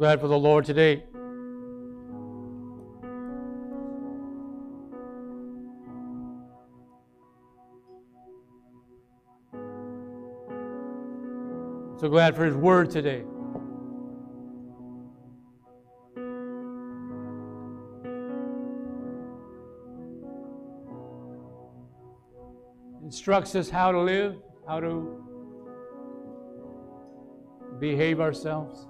Glad for the Lord today. So glad for His Word today. Instructs us how to live, how to behave ourselves.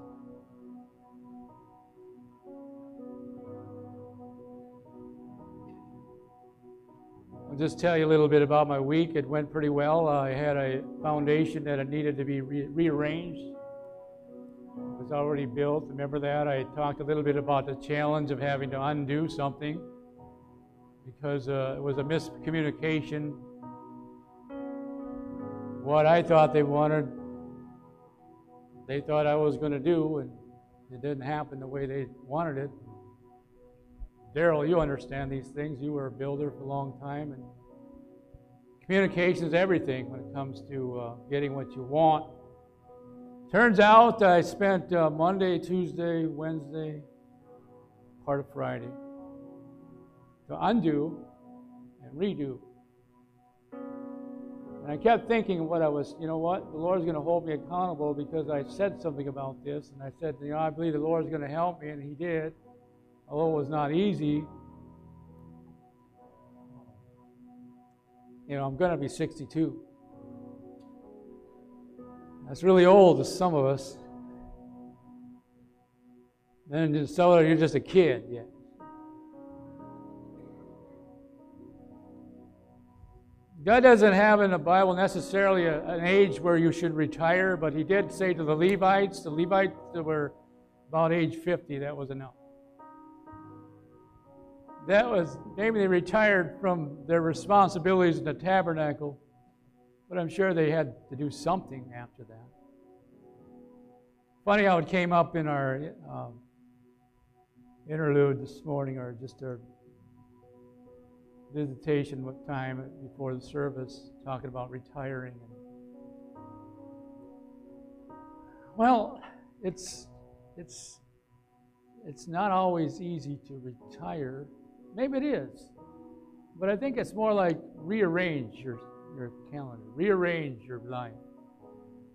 Just tell you a little bit about my week. It went pretty well. I had a foundation that it needed to be re- rearranged. It was already built. Remember that? I talked a little bit about the challenge of having to undo something because uh, it was a miscommunication. What I thought they wanted, they thought I was going to do, and it didn't happen the way they wanted it. Daryl, you understand these things. You were a builder for a long time, and communication is everything when it comes to uh, getting what you want. Turns out I spent uh, Monday, Tuesday, Wednesday, part of Friday to undo and redo. And I kept thinking what I was, you know what? The Lord's going to hold me accountable because I said something about this. And I said, you know, I believe the Lord's going to help me, and He did although it was not easy, you know, I'm going to be 62. That's really old to some of us. Then so you're just a kid Yeah. God doesn't have in the Bible necessarily a, an age where you should retire, but He did say to the Levites, the Levites that were about age 50, that was enough that was maybe they retired from their responsibilities in the tabernacle, but I'm sure they had to do something after that. Funny how it came up in our um, interlude this morning, or just our visitation time before the service, talking about retiring. Well, it's it's it's not always easy to retire Maybe it is. But I think it's more like rearrange your, your calendar, rearrange your life,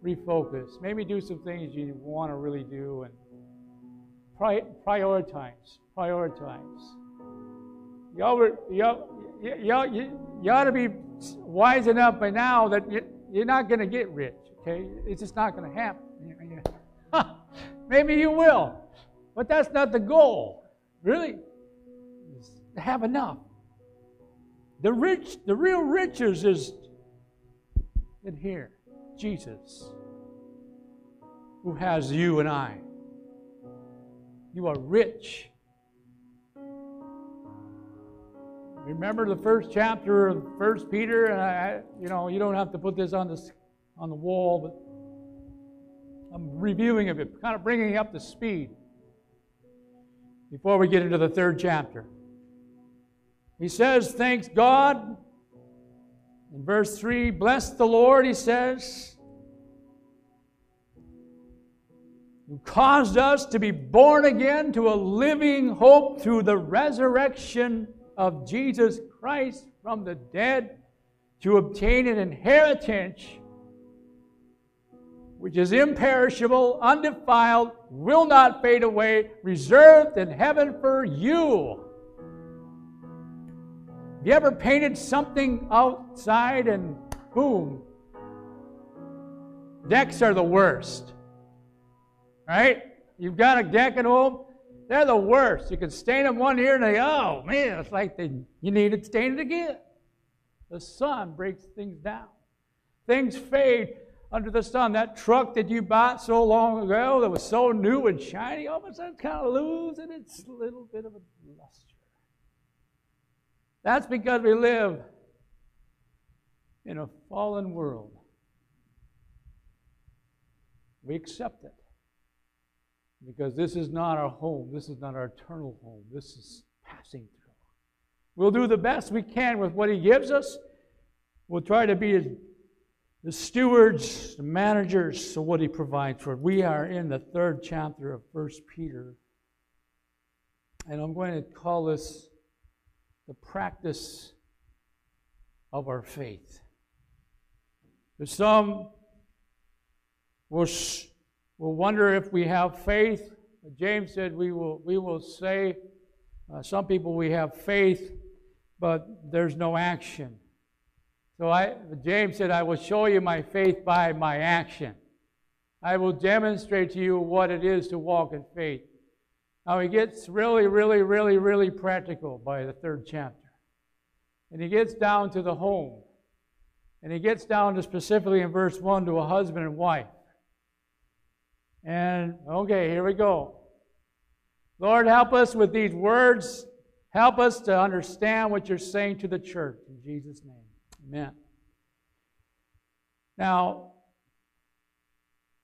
refocus. Maybe do some things you want to really do and pri- prioritize. Prioritize. You ought, you, you, you, you ought to be wise enough by now that you, you're not going to get rich, okay? It's just not going to happen. Maybe you will, but that's not the goal, really have enough. The rich, the real riches is in here. Jesus, who has you and I. You are rich. Remember the first chapter of First Peter, and I, you know, you don't have to put this on the on the wall, but I'm reviewing of it, kind of bringing up the speed before we get into the third chapter. He says, Thanks God. In verse 3, bless the Lord, he says, who caused us to be born again to a living hope through the resurrection of Jesus Christ from the dead to obtain an inheritance which is imperishable, undefiled, will not fade away, reserved in heaven for you you ever painted something outside and boom? Decks are the worst. Right? You've got a deck at home, they're the worst. You can stain them one year and they, oh man, it's like they, you need to stain it again. The sun breaks things down. Things fade under the sun. That truck that you bought so long ago that was so new and shiny, all of a sudden it's kind of losing its little bit of a luster. That's because we live in a fallen world. We accept it. Because this is not our home. This is not our eternal home. This is passing through. We'll do the best we can with what He gives us. We'll try to be the stewards, the managers, of what he provides for. We are in the third chapter of First Peter. And I'm going to call this the practice of our faith. There's some will, will wonder if we have faith. James said we will, we will say, uh, some people we have faith, but there's no action. So I, James said, I will show you my faith by my action. I will demonstrate to you what it is to walk in faith. Now he gets really, really, really, really practical by the third chapter. And he gets down to the home. And he gets down to specifically in verse 1 to a husband and wife. And okay, here we go. Lord, help us with these words. Help us to understand what you're saying to the church. In Jesus' name. Amen. Now,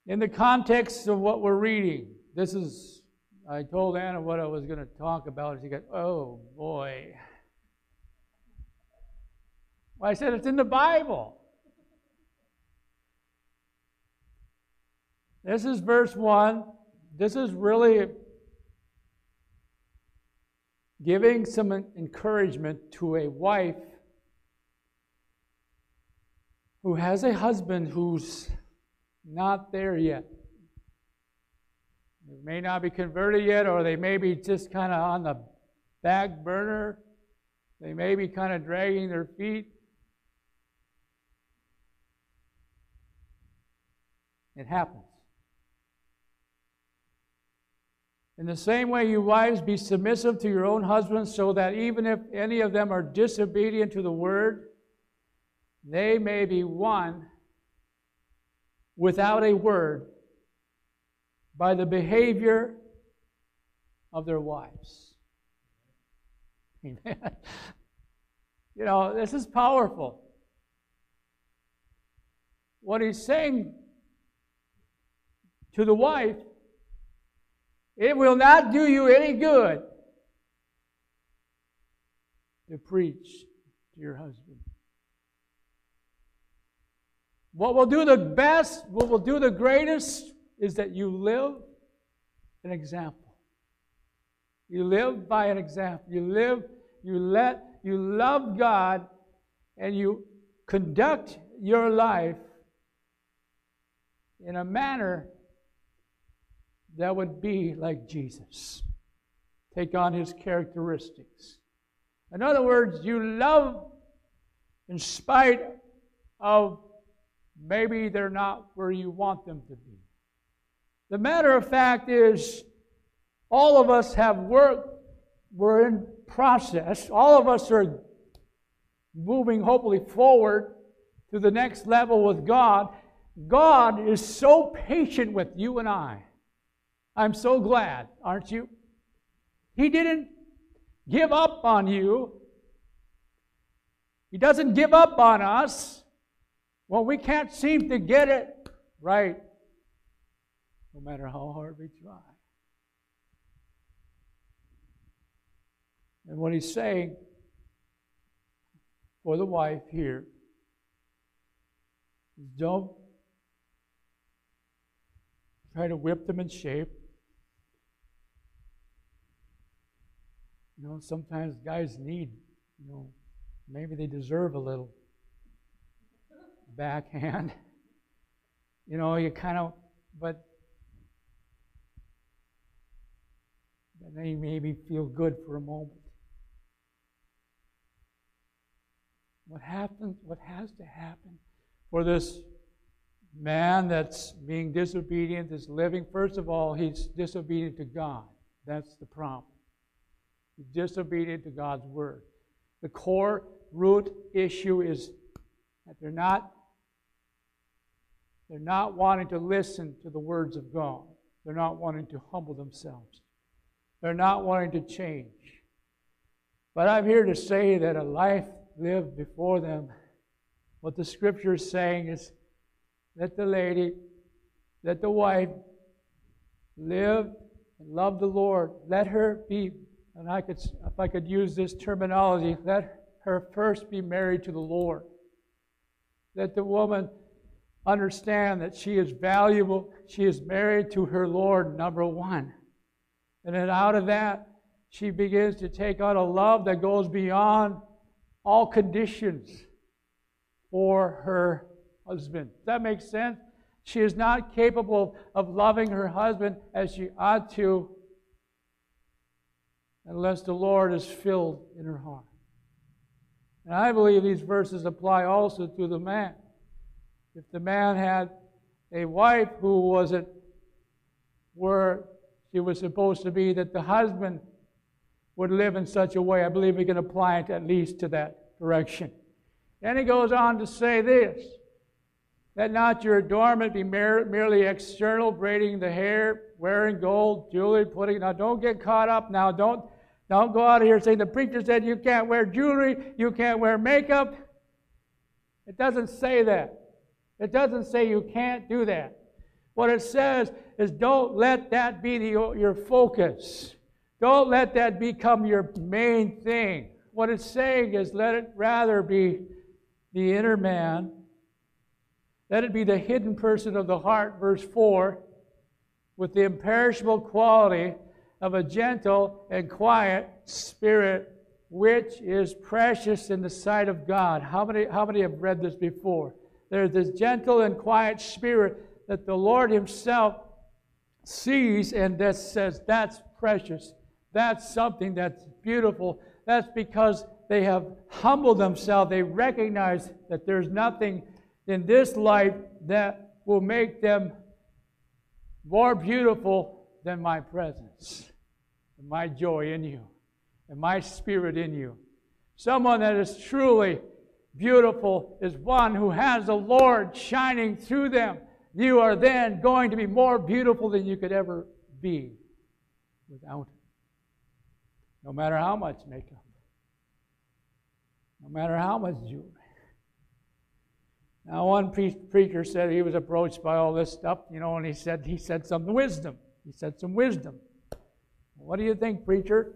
in the context of what we're reading, this is, I told Anna what I was going to talk about. And she got, oh boy. Well, I said it's in the Bible. This is verse 1. This is really giving some encouragement to a wife who has a husband who's not there yet. May not be converted yet, or they may be just kind of on the back burner. They may be kind of dragging their feet. It happens. In the same way, you wives, be submissive to your own husbands, so that even if any of them are disobedient to the word, they may be won without a word by the behavior of their wives. Amen. You know, this is powerful. What he's saying to the wife, it will not do you any good to preach to your husband. What will do the best, what will do the greatest, is that you live an example. You live by an example. You live, you let, you love God, and you conduct your life in a manner that would be like Jesus. Take on his characteristics. In other words, you love in spite of maybe they're not where you want them to be. The matter of fact is, all of us have work, we're in process. All of us are moving hopefully forward to the next level with God. God is so patient with you and I. I'm so glad, aren't you? He didn't give up on you. He doesn't give up on us. Well, we can't seem to get it right, no matter how hard we try. And what he's saying for the wife here is don't try to whip them in shape. You know, sometimes guys need, you know, maybe they deserve a little backhand. You know, you kind of, but then you maybe feel good for a moment. What happens, what has to happen for this man that's being disobedient is living, first of all, he's disobedient to God. That's the problem. He's disobedient to God's word. The core root issue is that they're not they're not wanting to listen to the words of God. They're not wanting to humble themselves. They're not wanting to change. But I'm here to say that a life lived before them, what the scripture is saying is let the lady, let the wife live and love the Lord. Let her be, and I could, if I could use this terminology, let her first be married to the Lord. Let the woman understand that she is valuable. She is married to her Lord, number one. And then out of that, she begins to take on a love that goes beyond all conditions for her husband. Does that make sense? She is not capable of loving her husband as she ought to unless the Lord is filled in her heart. And I believe these verses apply also to the man. If the man had a wife who wasn't where she was supposed to be, that the husband would live in such a way, I believe we can apply it at least to that direction. Then he goes on to say this that not your adornment be mer- merely external, braiding the hair, wearing gold, jewelry, putting. Now, don't get caught up. Now, don't don't go out of here saying the preacher said you can't wear jewelry, you can't wear makeup. It doesn't say that. It doesn't say you can't do that. What it says is don't let that be the, your focus. Don't let that become your main thing. What it's saying is let it rather be the inner man let it be the hidden person of the heart, verse 4, with the imperishable quality of a gentle and quiet spirit, which is precious in the sight of God. How many, how many have read this before? There's this gentle and quiet spirit that the Lord Himself sees and that says, that's precious. That's something that's beautiful. That's because they have humbled themselves. They recognize that there's nothing in this life that will make them more beautiful than my presence and my joy in you and my spirit in you. Someone that is truly beautiful is one who has the Lord shining through them. You are then going to be more beautiful than you could ever be without it. No matter how much makeup, no matter how much jewelry. Now, one pre- preacher said he was approached by all this stuff, you know, and he said he said some wisdom. He said some wisdom. What do you think, preacher?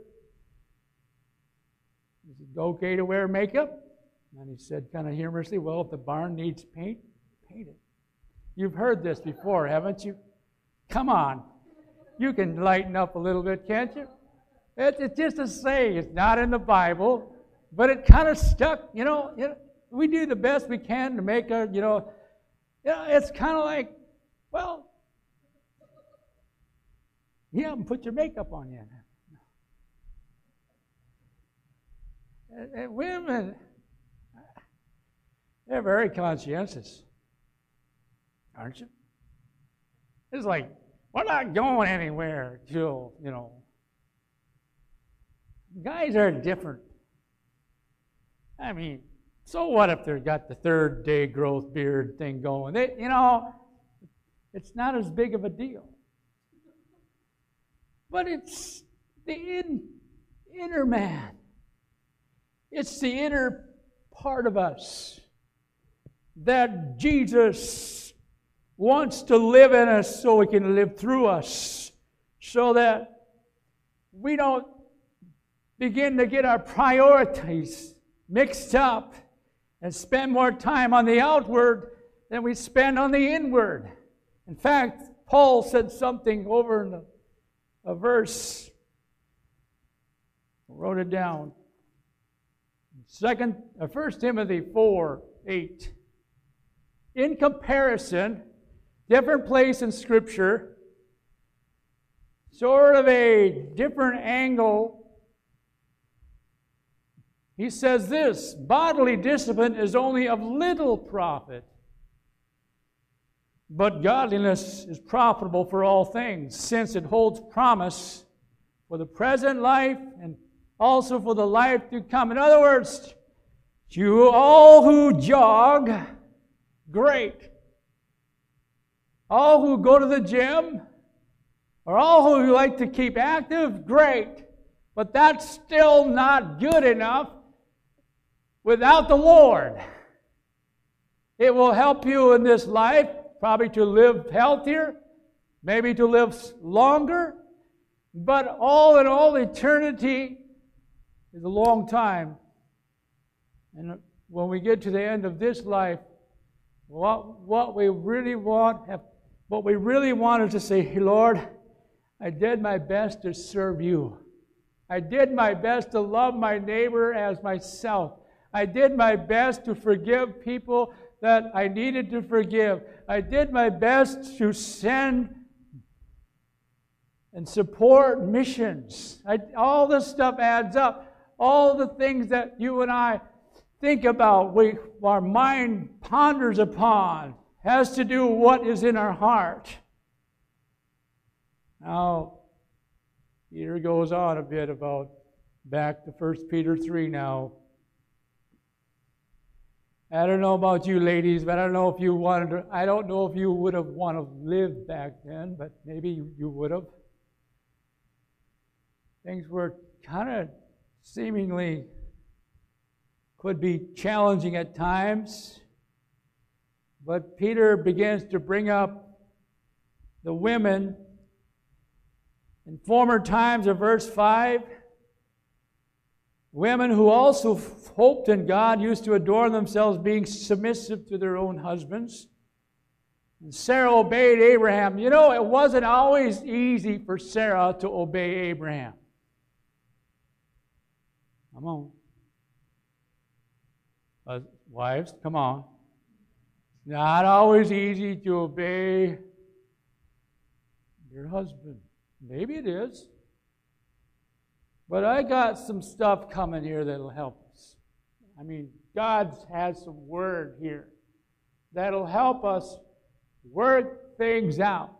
Is it okay to wear makeup? And he said, kind of humorously, "Well, if the barn needs paint, paint it." You've heard this before, haven't you? Come on, you can lighten up a little bit, can't you? It's just a saying. It's not in the Bible, but it kind of stuck. You know, you know we do the best we can to make a, you know, you know it's kind of like, well, you haven't put your makeup on yet. And, and women, they're very conscientious, aren't you? It's like, we're not going anywhere till, you know. Guys are different. I mean, so what if they've got the third day growth beard thing going? They, you know, it's not as big of a deal. But it's the in, inner man. It's the inner part of us that Jesus wants to live in us so he can live through us, so that we don't begin to get our priorities mixed up and spend more time on the outward than we spend on the inward. In fact, Paul said something over in a, a verse. Wrote it down. Second, uh, 1 Timothy 4 8. In comparison, different place in Scripture, sort of a different angle he says this bodily discipline is only of little profit, but godliness is profitable for all things, since it holds promise for the present life and also for the life to come. In other words, to all who jog, great. All who go to the gym, or all who like to keep active, great. But that's still not good enough without the Lord. It will help you in this life, probably to live healthier, maybe to live longer, but all in all, eternity is a long time. And when we get to the end of this life, what, what we really want, have, what we really want is to say, Lord, I did my best to serve you. I did my best to love my neighbor as myself. I did my best to forgive people that I needed to forgive. I did my best to send and support missions. I, all this stuff adds up. All the things that you and I think about, we, our mind ponders upon, has to do what is in our heart. Now, Peter goes on a bit about back to 1 Peter 3 now. I don't know about you ladies, but I don't know if you wanted to, I don't know if you would have wanted to live back then, but maybe you would have. Things were kind of seemingly could be challenging at times. But Peter begins to bring up the women. In former times, of verse 5, women who also hoped in God used to adorn themselves being submissive to their own husbands. And Sarah obeyed Abraham. You know, it wasn't always easy for Sarah to obey Abraham. Come on. Uh, wives, come on. Not always easy to obey your husband. Maybe it is. But I got some stuff coming here that'll help us. I mean, God has some word here that'll help us work things out,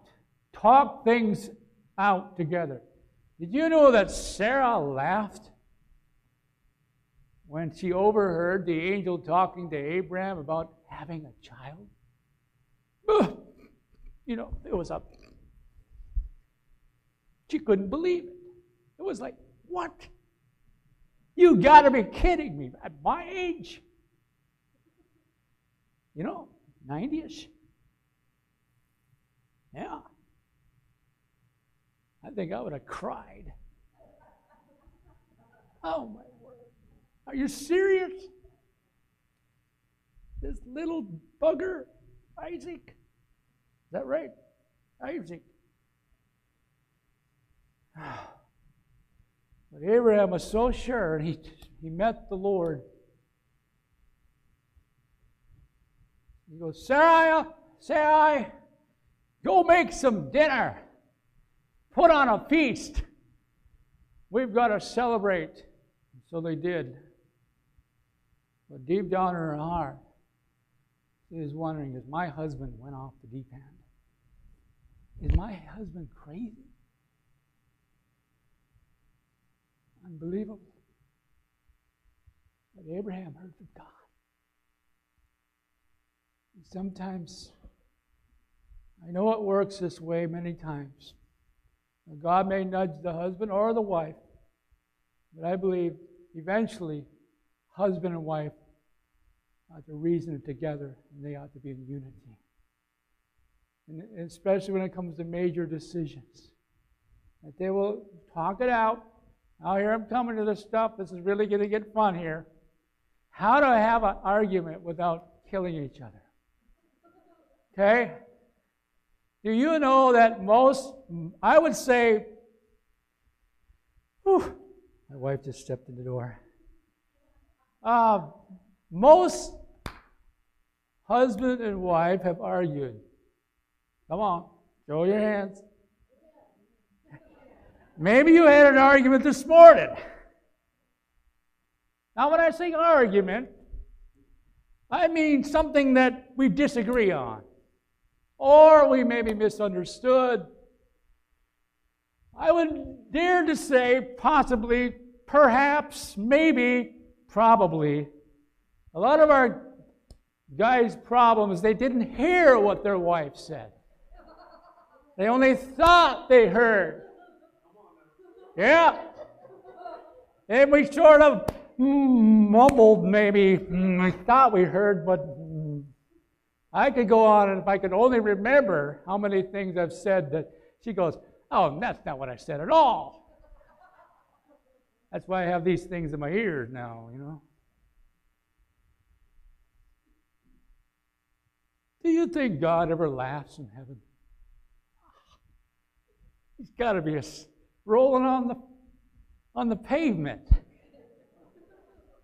talk things out together. Did you know that Sarah laughed when she overheard the angel talking to Abraham about having a child. You know, it was up. She couldn't believe it. It was like, what? You gotta be kidding me at my age. You know, 90 ish. Yeah. I think I would have cried. Oh my word. are you serious? This little bugger, Isaac. Is that right? Isaac. But Abraham was so sure, and he, he met the Lord. He goes, Sarai, Sarai, go make some dinner. Put on a feast. We've got to celebrate. So they did. But deep down in her heart, she was wondering, is my husband went off the deep end? Is my husband crazy? Unbelievable. But Abraham heard from God. And sometimes, I know it works this way many times. God may nudge the husband or the wife, but I believe eventually husband and wife ought to reason together and they ought to be in unity. And especially when it comes to major decisions. That they will talk it out. Now, here I'm coming to this stuff. This is really going to get fun here. How to have an argument without killing each other. Okay? Do you know that most, I would say, whew, my wife just stepped in the door. Uh, most husband and wife have argued. Come on, show your hands. Maybe you had an argument this morning. Now, when I say argument, I mean something that we disagree on, or we may be misunderstood. I would dare to say, possibly, perhaps, maybe, probably, a lot of our guys' problem is they didn't hear what their wife said. They only thought they heard. Yeah. And we sort of mumbled, maybe. Mm, I thought we heard, but mm, I could go on, and if I could only remember how many things I've said that she goes, Oh, that's not what I said at all. That's why I have these things in my ears now, you know. Do you think God ever laughs in heaven? He's got to be rolling on the, on the pavement.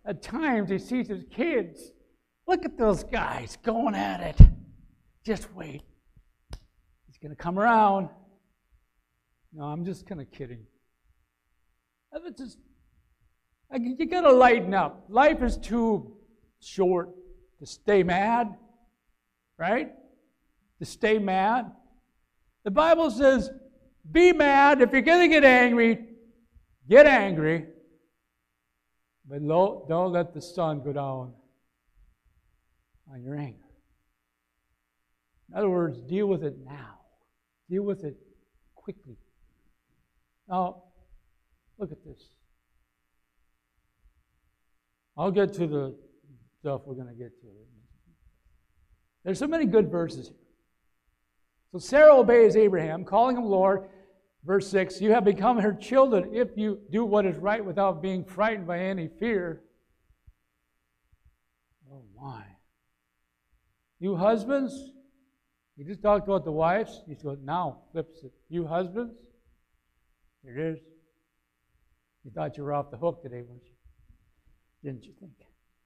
At times, he sees his kids. Look at those guys going at it. Just wait. He's going to come around. No, I'm just kind of kidding. It's just, you got to lighten up. Life is too short to stay mad, right? To stay mad. The Bible says, be mad. If you're going to get angry, get angry. But don't let the sun go down on your anger. In other words, deal with it now. Deal with it quickly. Now, look at this. I'll get to the stuff we're going to get to. There's so many good verses here. So Sarah obeys Abraham, calling him Lord. Verse 6 You have become her children if you do what is right without being frightened by any fear. Oh, my. You husbands, he just talked about the wives. He goes, now flips it. You husbands, here it is. You thought you were off the hook today, weren't you? Didn't you think?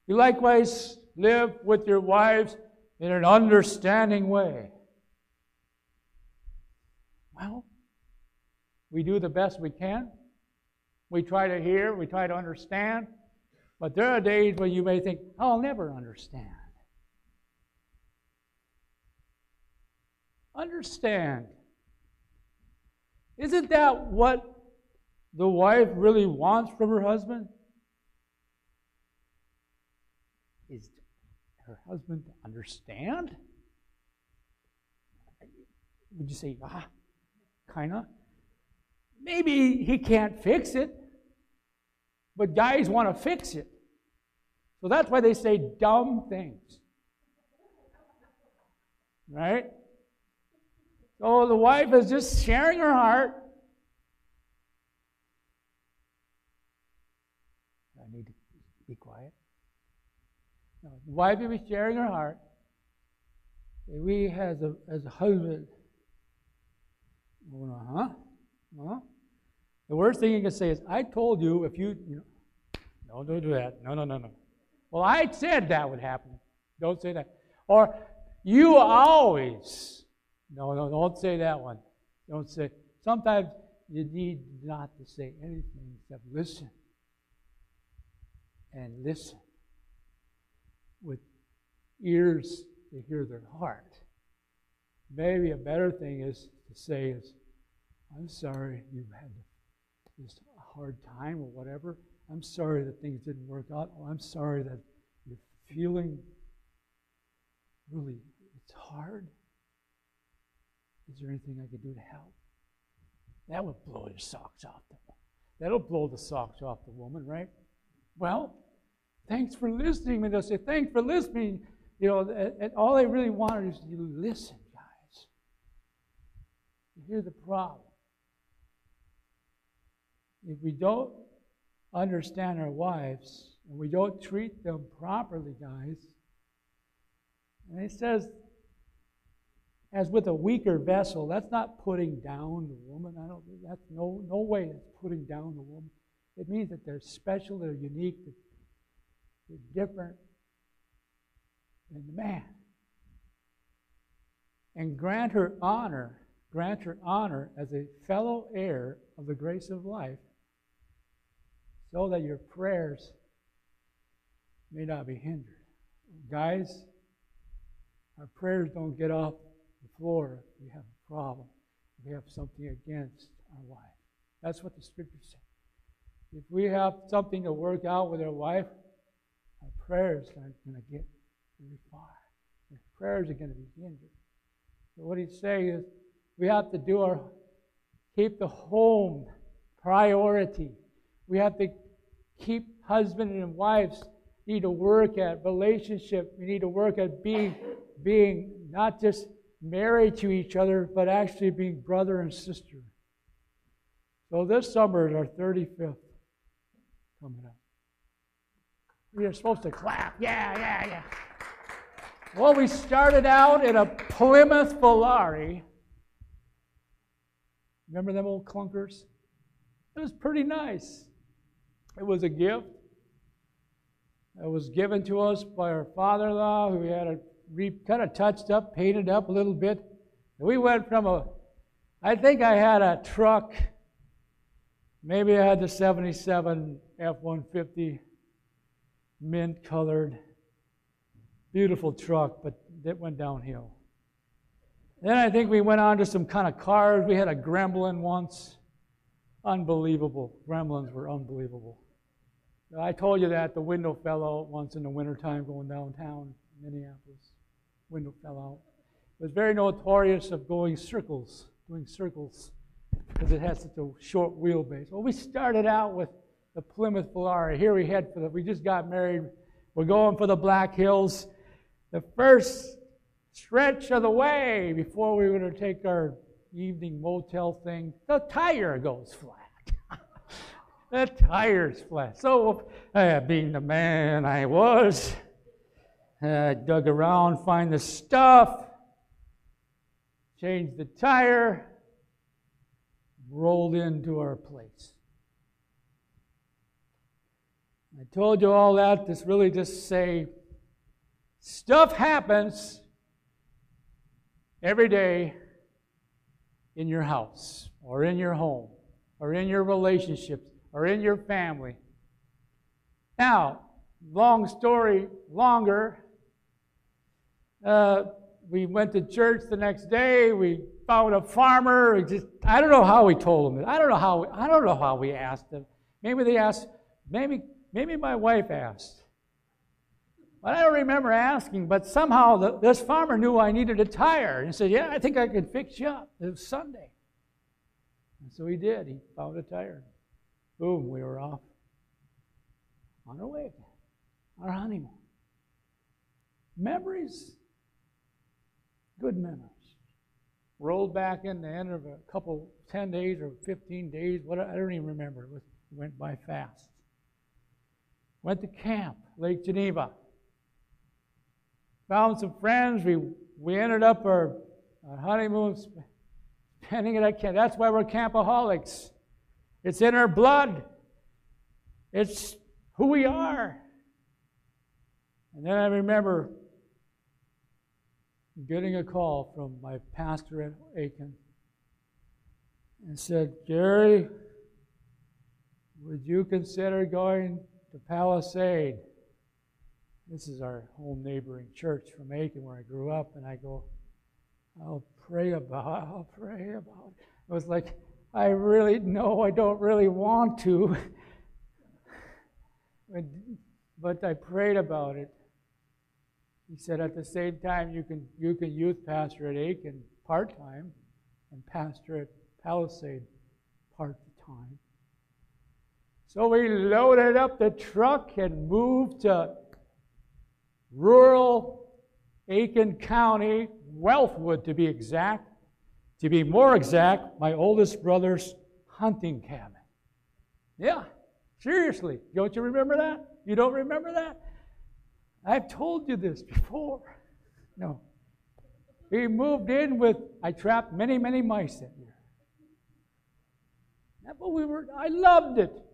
You likewise live with your wives in an understanding way. Well, we do the best we can. We try to hear, we try to understand. But there are days when you may think, I'll never understand. Understand. Isn't that what the wife really wants from her husband? Is her husband to understand? Would you say, ah, kind of? Maybe he can't fix it, but guys want to fix it. So that's why they say dumb things. Right? So the wife is just sharing her heart. I need to be quiet. Wife is sharing her heart. We, as a, as a husband, uh huh, huh. The worst thing you can say is, I told you if you, you know, don't do that. No, no, no, no. Well, I said that would happen. Don't say that. Or, you always no, no, don't say that one. Don't say. Sometimes you need not to say anything except listen. And listen with ears to hear their heart. Maybe a better thing is to say is, I'm sorry you've had this hard time or whatever. I'm sorry that things didn't work out. Oh, I'm sorry that you're feeling really, it's hard. Is there anything I could do to help? That would blow your socks off the That'll blow the socks off the woman, right? Well, thanks for listening. And they'll say, thanks for listening. You know, and, all they really want is you listen, guys. You hear the problem. If we don't understand our wives and we don't treat them properly, guys, and it says as with a weaker vessel. That's not putting down the woman. I don't. That's no no way. It's putting down the woman. It means that they're special. They're unique. They're different than the man. And grant her honor. Grant her honor as a fellow heir of the grace of life, so that your prayers may not be hindered. Guys, our prayers don't get off the floor if we have a problem, if we have something against our wife. That's what the scripture says. If we have something to work out with our wife, prayers aren't going to get very far. Prayers are going to be hindered. So what he's saying is we have to do our keep the home priority. We have to keep husband and wives need to work at relationship. We need to work at being being not just married to each other, but actually being brother and sister. So this summer is our 35th coming up. We are supposed to clap. Yeah, yeah, yeah. Well, we started out in a Plymouth Volare. Remember them old clunkers? It was pretty nice. It was a gift. It was given to us by our father in law, who had it kind of touched up, painted up a little bit. And we went from a, I think I had a truck, maybe I had the 77 F 150 mint colored, beautiful truck, but it went downhill. Then I think we went on to some kind of cars. We had a Gremlin once. Unbelievable. Gremlins were unbelievable. I told you that the window fell out once in the wintertime going downtown Minneapolis. Window fell out. It was very notorious of going circles, doing circles, because it had such a short wheelbase. Well, we started out with the Plymouth Volare. Here we head for the, we just got married. We're going for the Black Hills. The first stretch of the way before we were to take our evening motel thing, the tire goes flat. the tire's flat. So, uh, being the man I was, I dug around, find the stuff, changed the tire, rolled into our place. I told you all that to really just say stuff happens every day in your house or in your home or in your relationships or in your family. Now, long story longer, uh, we went to church the next day. We found a farmer. Just, I don't know how we told him. I don't know how. We, I don't know how we asked him. Maybe they asked. Maybe maybe my wife asked. But I don't remember asking. But somehow the, this farmer knew I needed a tire, and he said, "Yeah, I think I can fix you up." It was Sunday, and so he did. He found a tire. Boom, we were off on our way, our honeymoon. Memories Good memories. Rolled back in the end of a couple, 10 days or 15 days, what I don't even remember. It, was, it went by fast. Went to camp, Lake Geneva. Found some friends. We, we ended up our, our honeymoon spending it at camp. That's why we're campaholics. It's in our blood. It's who we are. And then I remember getting a call from my pastor at Aitkin and said, Gary, would you consider going to Palisade? This is our home neighboring church from Aitkin where I grew up. And I go, I'll pray about. I'll pray about it. It was like, I really, no, I don't really want to. but, but I prayed about it. He said at the same time you can you can youth pastor at Aitkin part time and pastor at Palisade part time. So we loaded up the truck and moved to rural Aitkin County, Wealthwood to be exact. To be more exact, my oldest brother's hunting cabin. Yeah, seriously. Don't you remember that? You don't remember that? I've told you this before. No. We moved in with, I trapped many, many mice that year. But we were, I loved it.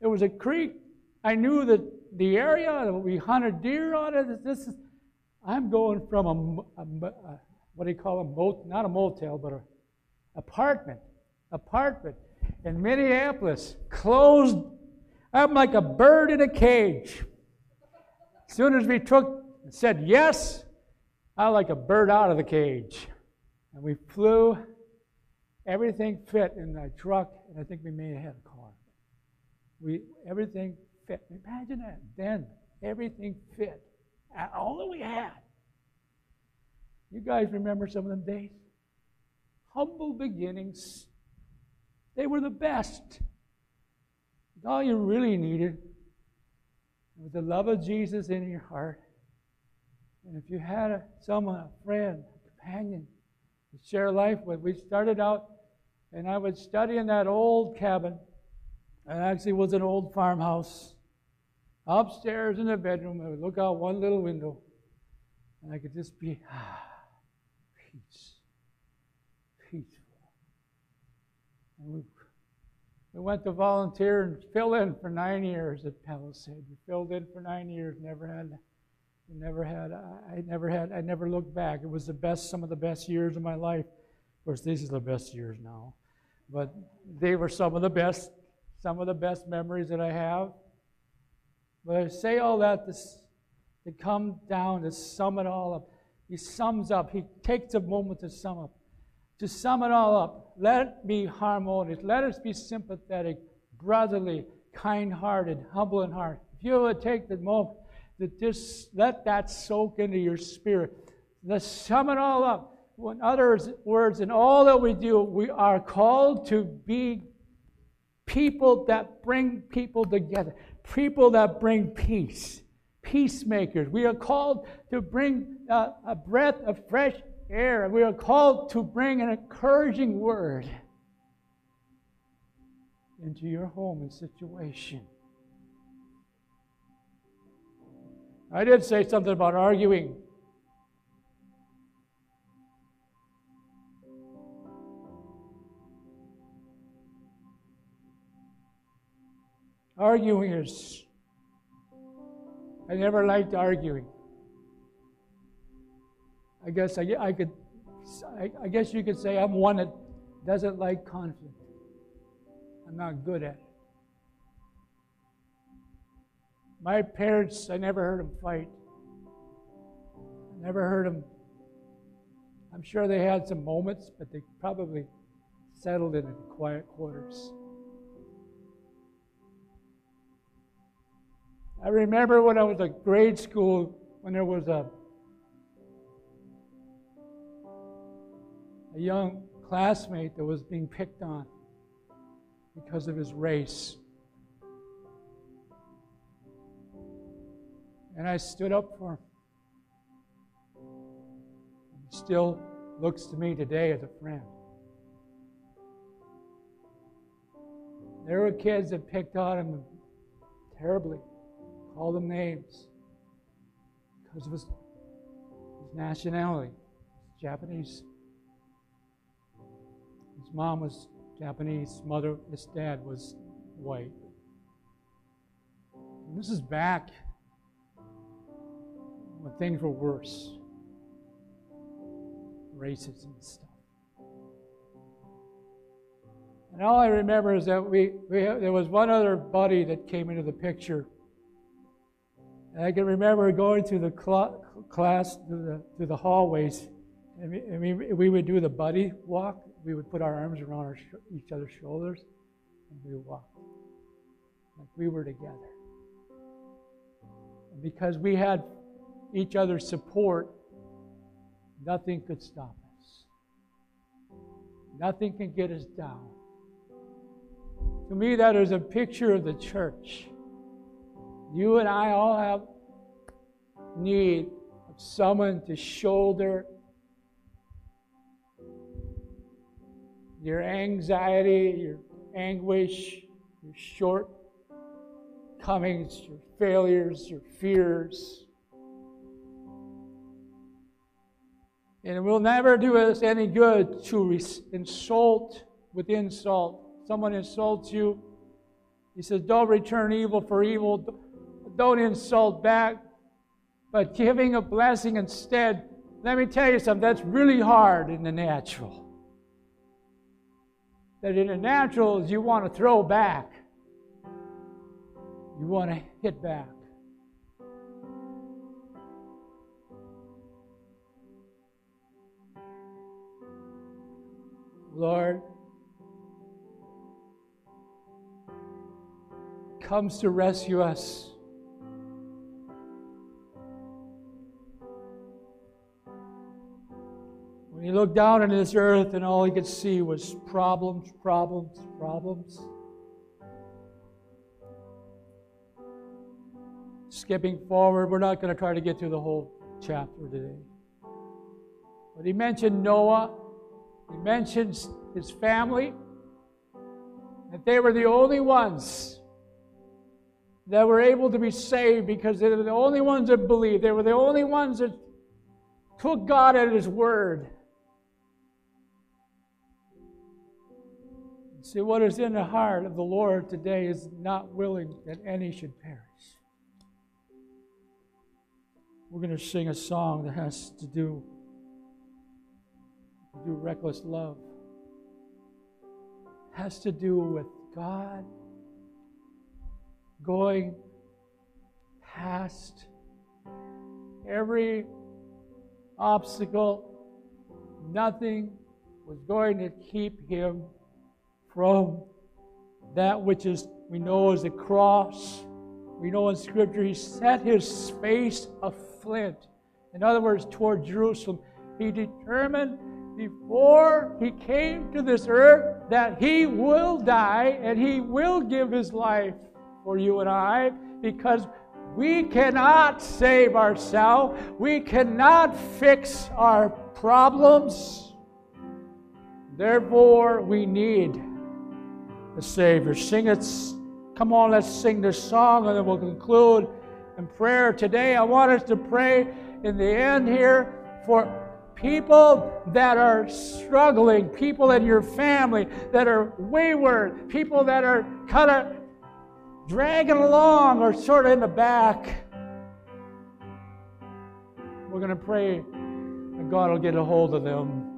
There was a creek. I knew that the area, we hunted deer on it. This is, I'm going from a, a, a what do you call a mot, not a motel, but a apartment, apartment in Minneapolis, closed. I'm like a bird in a cage. As soon as we took said yes, I like a bird out of the cage. And we flew. Everything fit in the truck, and I think we may have had. We everything fit. Imagine that. Then everything fit. All that we had. You guys remember some of them days? Humble beginnings. They were the best. All you really needed with the love of Jesus in your heart, and if you had a, someone, a friend, a companion to share life with, we started out, and I would study in that old cabin. It actually was an old farmhouse. Upstairs in the bedroom, I would look out one little window. And I could just be, ah, peace, peaceful. And we, we went to volunteer and fill in for nine years at Palisade. We filled in for nine years, never had, never had, I never had, I never looked back. It was the best, some of the best years of my life. Of course, these are the best years now, but they were some of the best, some of the best memories that I have. But I say all that to, to come down to sum it all up. He sums up. He takes a moment to sum up. To sum it all up, let it be harmonious. Let us be sympathetic, brotherly, kind-hearted, humble in heart. If you would take the moment to just let that soak into your spirit. Let's sum it all up. In other words, in all that we do, we are called to be people that bring people together, people that bring peace, peacemakers. We are called to bring uh, a breath of fresh air. We are called to bring an encouraging word into your home and situation. I did say something about arguing. Arguing is, I never liked arguing. I guess I, I could, I, I guess you could say I'm one that doesn't like conflict. I'm not good at it. My parents, I never heard them fight. I never heard them. I'm sure they had some moments, but they probably settled it in quiet quarters. I remember when I was at grade school, when there was a a young classmate that was being picked on because of his race. And I stood up for him. He still looks to me today as a friend. There were kids that picked on him terribly, called him names because of his, his nationality, Japanese. His mom was Japanese, mother, his dad was white. And this is back when things were worse. Racism and stuff. And all I remember is that we, we there was one other buddy that came into the picture. And I can remember going through the cl- class, through the, through the hallways, and we, and we, we would do the buddy walk we would put our arms around our sh- each other's shoulders and we would walk like we were together. And because we had each other's support, nothing could stop us. Nothing can get us down. To me, that is a picture of the church. You and I all have need of someone to shoulder your anxiety, your anguish, your shortcomings, your failures, your fears. And it will never do us any good to insult with insult. Someone insults you. He says, Don't return evil for evil. Don't insult back. But giving a blessing instead, let me tell you something, that's really hard in the natural that in the natural you want to throw back. You want to hit back. Lord, comes to rescue us. When he looked down on this earth and all he could see was problems, problems, problems. Skipping forward, we're not going to try to get through the whole chapter today. But he mentioned Noah, he mentions his family, that they were the only ones that were able to be saved because they were the only ones that believed. They were the only ones that took God at His word. See, what is in the heart of the Lord today is not willing that any should perish. We're going to sing a song that has to do, to do reckless love. Has to do with God going past every obstacle. Nothing was going to keep him from that which is we know as the cross. We know in Scripture he set his face a flint. In other words, toward Jerusalem. He determined before he came to this earth that he will die and he will give his life for you and I because we cannot save ourselves. We cannot fix our problems. Therefore, we need a Savior. Sing it. Come on, let's sing this song and then we'll conclude in prayer. Today, I want us to pray in the end here for people that are struggling, people in your family that are wayward, people that are kind of dragging along or sort of in the back. We're going to pray that God will get a hold of them.